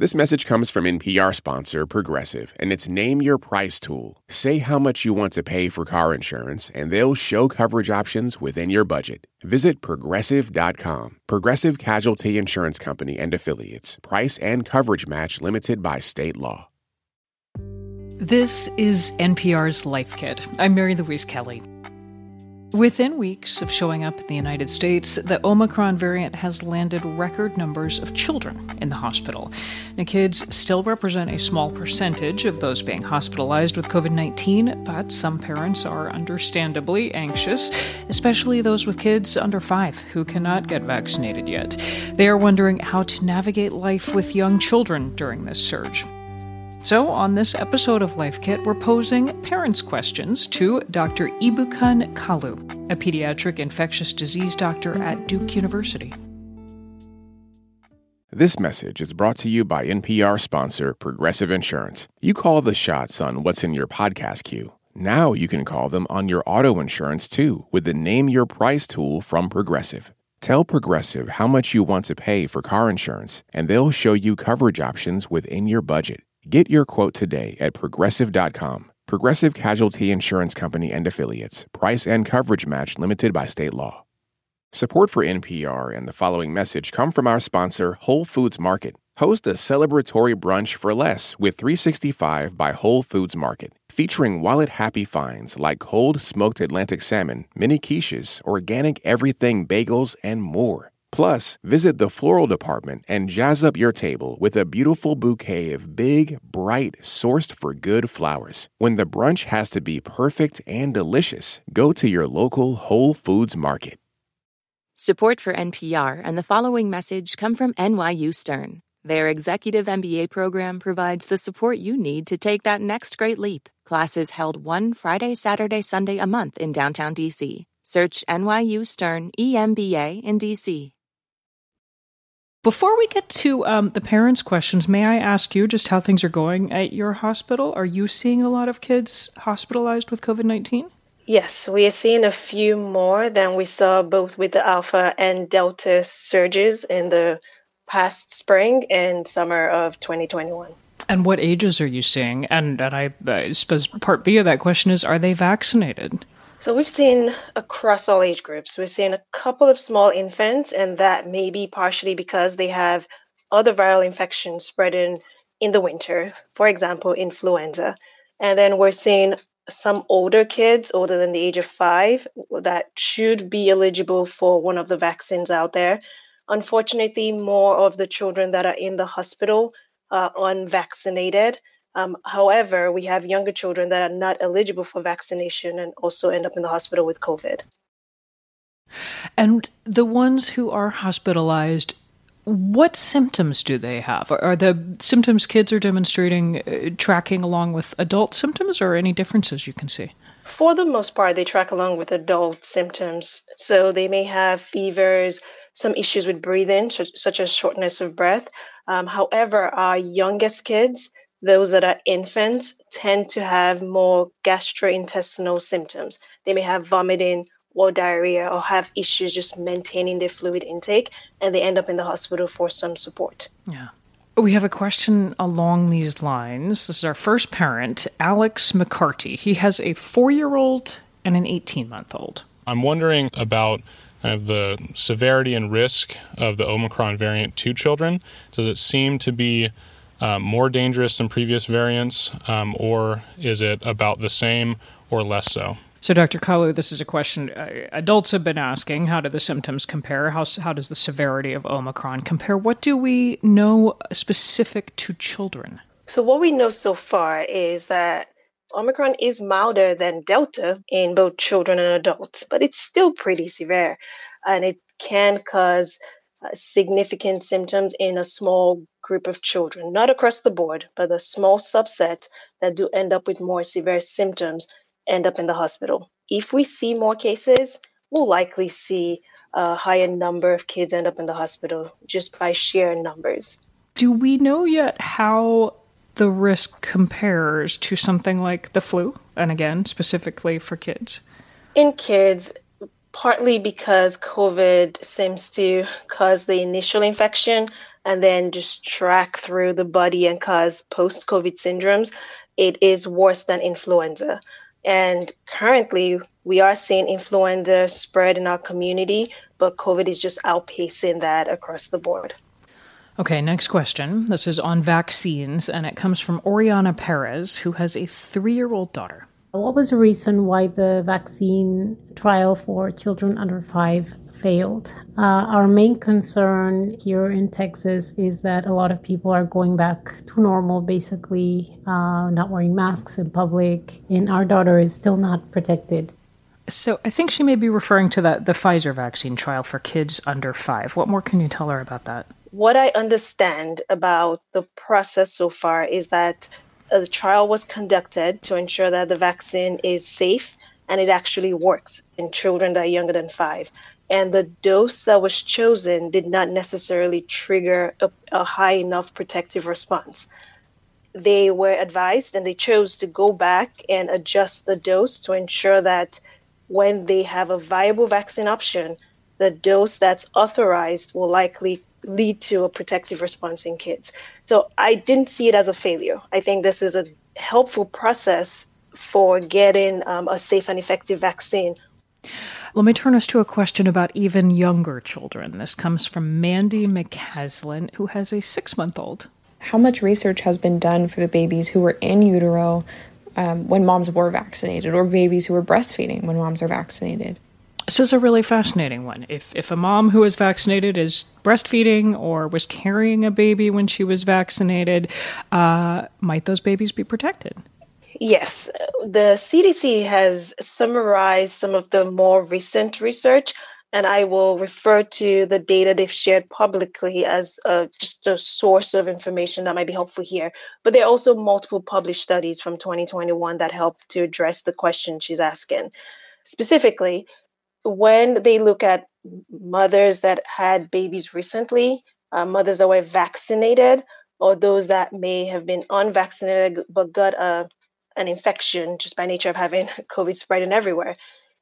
This message comes from NPR sponsor Progressive and its Name Your Price tool. Say how much you want to pay for car insurance, and they'll show coverage options within your budget. Visit progressive.com. Progressive Casualty Insurance Company and Affiliates. Price and coverage match limited by state law. This is NPR's Life Kit. I'm Mary Louise Kelly. Within weeks of showing up in the United States, the Omicron variant has landed record numbers of children in the hospital. Now, kids still represent a small percentage of those being hospitalized with COVID 19, but some parents are understandably anxious, especially those with kids under five who cannot get vaccinated yet. They are wondering how to navigate life with young children during this surge. So, on this episode of Life Kit, we're posing parents' questions to Dr. Ibukun Kalu, a pediatric infectious disease doctor at Duke University. This message is brought to you by NPR sponsor Progressive Insurance. You call the shots on what's in your podcast queue. Now you can call them on your auto insurance too with the Name Your Price tool from Progressive. Tell Progressive how much you want to pay for car insurance, and they'll show you coverage options within your budget. Get your quote today at progressive.com. Progressive Casualty Insurance Company and Affiliates. Price and coverage match limited by state law. Support for NPR and the following message come from our sponsor, Whole Foods Market. Host a celebratory brunch for less with 365 by Whole Foods Market, featuring wallet happy finds like cold smoked Atlantic salmon, mini quiches, organic everything bagels, and more. Plus, visit the floral department and jazz up your table with a beautiful bouquet of big, bright, sourced for good flowers. When the brunch has to be perfect and delicious, go to your local Whole Foods market. Support for NPR and the following message come from NYU Stern. Their executive MBA program provides the support you need to take that next great leap. Classes held one Friday, Saturday, Sunday a month in downtown DC. Search NYU Stern EMBA in DC. Before we get to um, the parents' questions, may I ask you just how things are going at your hospital? Are you seeing a lot of kids hospitalized with COVID 19? Yes, we are seeing a few more than we saw both with the Alpha and Delta surges in the past spring and summer of 2021. And what ages are you seeing? And, and I, I suppose part B of that question is are they vaccinated? So we've seen across all age groups, we're seeing a couple of small infants, and that may be partially because they have other viral infections spreading in the winter, for example, influenza. And then we're seeing some older kids, older than the age of five, that should be eligible for one of the vaccines out there. Unfortunately, more of the children that are in the hospital are unvaccinated. Um, however, we have younger children that are not eligible for vaccination and also end up in the hospital with COVID. And the ones who are hospitalized, what symptoms do they have? Are the symptoms kids are demonstrating uh, tracking along with adult symptoms, or any differences you can see? For the most part, they track along with adult symptoms. So they may have fevers, some issues with breathing, such as shortness of breath. Um, however, our youngest kids, those that are infants tend to have more gastrointestinal symptoms. They may have vomiting or diarrhea or have issues just maintaining their fluid intake, and they end up in the hospital for some support. Yeah. We have a question along these lines. This is our first parent, Alex McCarty. He has a four year old and an 18 month old. I'm wondering about kind of the severity and risk of the Omicron variant to children. Does it seem to be um, more dangerous than previous variants, um, or is it about the same or less so? So, Dr. Kalu, this is a question uh, adults have been asking. How do the symptoms compare? How, how does the severity of Omicron compare? What do we know specific to children? So, what we know so far is that Omicron is milder than Delta in both children and adults, but it's still pretty severe and it can cause uh, significant symptoms in a small group of children, not across the board, but a small subset that do end up with more severe symptoms end up in the hospital. If we see more cases, we'll likely see a higher number of kids end up in the hospital just by sheer numbers. Do we know yet how the risk compares to something like the flu? And again, specifically for kids? In kids, partly because COVID seems to cause the initial infection. And then just track through the body and cause post COVID syndromes, it is worse than influenza. And currently, we are seeing influenza spread in our community, but COVID is just outpacing that across the board. Okay, next question. This is on vaccines, and it comes from Oriana Perez, who has a three year old daughter. What was the reason why the vaccine trial for children under five failed? Uh, our main concern here in Texas is that a lot of people are going back to normal, basically, uh, not wearing masks in public, and our daughter is still not protected. So I think she may be referring to that the Pfizer vaccine trial for kids under five. What more can you tell her about that? What I understand about the process so far is that the trial was conducted to ensure that the vaccine is safe and it actually works in children that are younger than five. And the dose that was chosen did not necessarily trigger a, a high enough protective response. They were advised and they chose to go back and adjust the dose to ensure that when they have a viable vaccine option, the dose that's authorized will likely lead to a protective response in kids. So I didn't see it as a failure. I think this is a helpful process for getting um, a safe and effective vaccine. Let me turn us to a question about even younger children. This comes from Mandy McCaslin, who has a six month old. How much research has been done for the babies who were in utero um, when moms were vaccinated, or babies who were breastfeeding when moms are vaccinated? This is a really fascinating one. If if a mom who is vaccinated is breastfeeding or was carrying a baby when she was vaccinated, uh, might those babies be protected? Yes, the CDC has summarized some of the more recent research, and I will refer to the data they've shared publicly as a, just a source of information that might be helpful here. But there are also multiple published studies from 2021 that help to address the question she's asking. Specifically, when they look at mothers that had babies recently, uh, mothers that were vaccinated, or those that may have been unvaccinated but got a, an infection just by nature of having COVID spreading everywhere,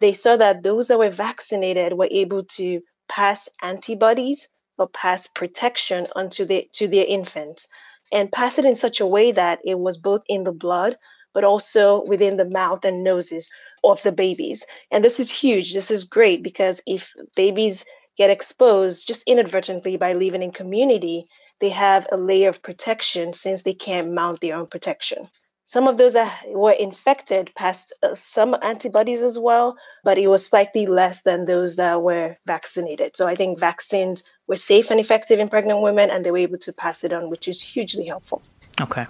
they saw that those that were vaccinated were able to pass antibodies or pass protection onto the to their infants and pass it in such a way that it was both in the blood but also within the mouth and noses of the babies. And this is huge. This is great because if babies get exposed just inadvertently by living in community, they have a layer of protection since they can't mount their own protection. Some of those that were infected passed uh, some antibodies as well, but it was slightly less than those that were vaccinated. So I think vaccines were safe and effective in pregnant women, and they were able to pass it on, which is hugely helpful. Okay.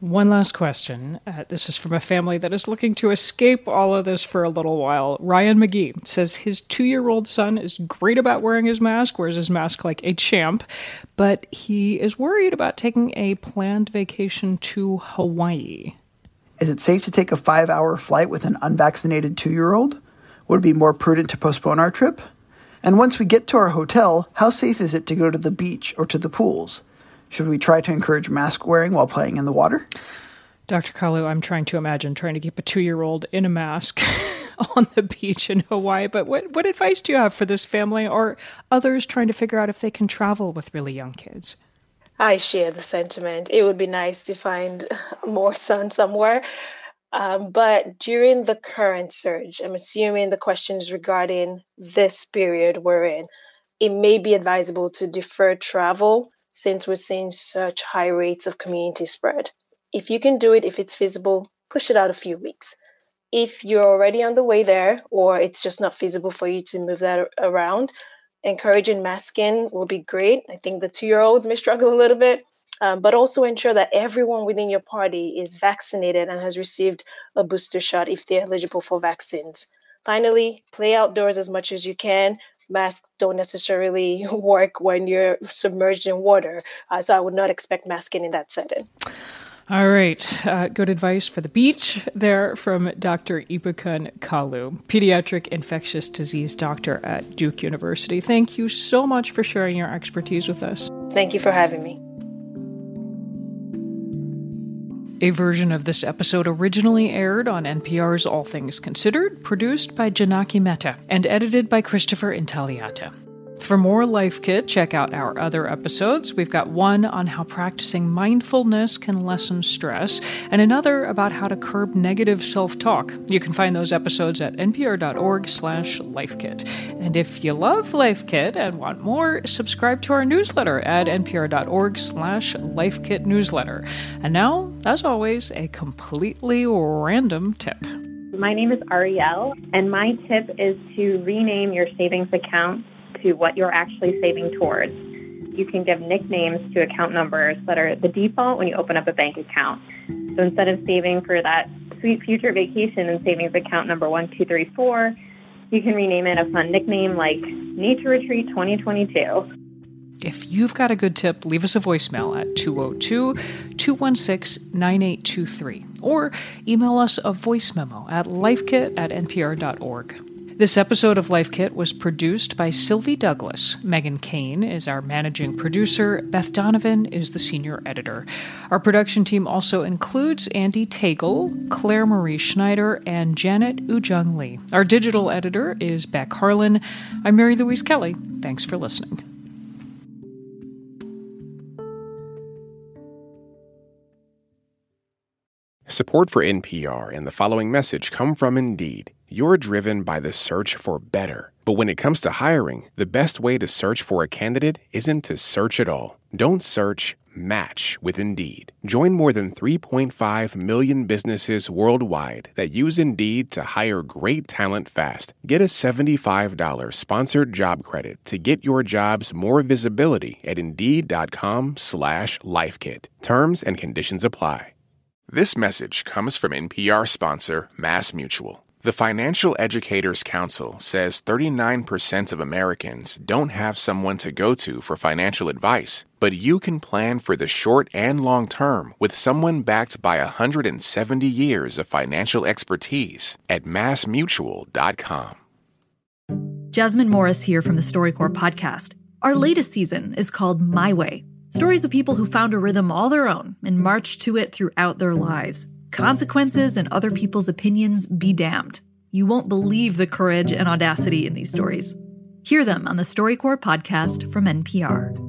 One last question. Uh, this is from a family that is looking to escape all of this for a little while. Ryan McGee says his two year old son is great about wearing his mask, wears his mask like a champ, but he is worried about taking a planned vacation to Hawaii. Is it safe to take a five hour flight with an unvaccinated two year old? Would it be more prudent to postpone our trip? And once we get to our hotel, how safe is it to go to the beach or to the pools? Should we try to encourage mask wearing while playing in the water? Dr. Kalu, I'm trying to imagine trying to keep a two year old in a mask on the beach in Hawaii. But what, what advice do you have for this family or others trying to figure out if they can travel with really young kids? I share the sentiment. It would be nice to find more sun somewhere. Um, but during the current surge, I'm assuming the question is regarding this period we're in. It may be advisable to defer travel since we're seeing such high rates of community spread. If you can do it, if it's feasible, push it out a few weeks. If you're already on the way there, or it's just not feasible for you to move that around, encouraging masking will be great. I think the two year olds may struggle a little bit, um, but also ensure that everyone within your party is vaccinated and has received a booster shot if they're eligible for vaccines. Finally, play outdoors as much as you can masks don't necessarily work when you're submerged in water. Uh, so I would not expect masking in that setting. All right. Uh, good advice for the beach there from Dr. Ibukun Kalu, pediatric infectious disease doctor at Duke University. Thank you so much for sharing your expertise with us. Thank you for having me. A version of this episode originally aired on NPR's All Things Considered, produced by Janaki Mehta, and edited by Christopher Intagliata. For more Life Kit, check out our other episodes. We've got one on how practicing mindfulness can lessen stress, and another about how to curb negative self-talk. You can find those episodes at npr.org/lifekit. And if you love Life Kit and want more, subscribe to our newsletter at npr.org/lifekitnewsletter. And now, as always, a completely random tip. My name is Ariel, and my tip is to rename your savings account to what you're actually saving towards. You can give nicknames to account numbers that are the default when you open up a bank account. So instead of saving for that sweet future vacation in savings account number 1234, you can rename it a fun nickname like Nature Retreat 2022. If you've got a good tip, leave us a voicemail at 202 216 9823 or email us a voice memo at lifekit at npr.org. This episode of Life Kit was produced by Sylvie Douglas. Megan Kane is our managing producer. Beth Donovan is the senior editor. Our production team also includes Andy Tagle, Claire Marie Schneider, and Janet Woojeong Lee. Our digital editor is Beck Harlan. I'm Mary Louise Kelly. Thanks for listening. Support for NPR and the following message come from Indeed. You're driven by the search for better. But when it comes to hiring, the best way to search for a candidate isn't to search at all. Don't search, match with Indeed. Join more than 3.5 million businesses worldwide that use Indeed to hire great talent fast. Get a $75 sponsored job credit to get your jobs more visibility at Indeed.com slash LifeKit. Terms and conditions apply. This message comes from NPR sponsor Mass Mutual. The Financial Educators Council says 39% of Americans don't have someone to go to for financial advice, but you can plan for the short and long term with someone backed by 170 years of financial expertise at massmutual.com. Jasmine Morris here from the StoryCorps podcast. Our latest season is called My Way Stories of people who found a rhythm all their own and marched to it throughout their lives. Consequences and other people's opinions be damned. You won't believe the courage and audacity in these stories. Hear them on the StoryCorps podcast from NPR.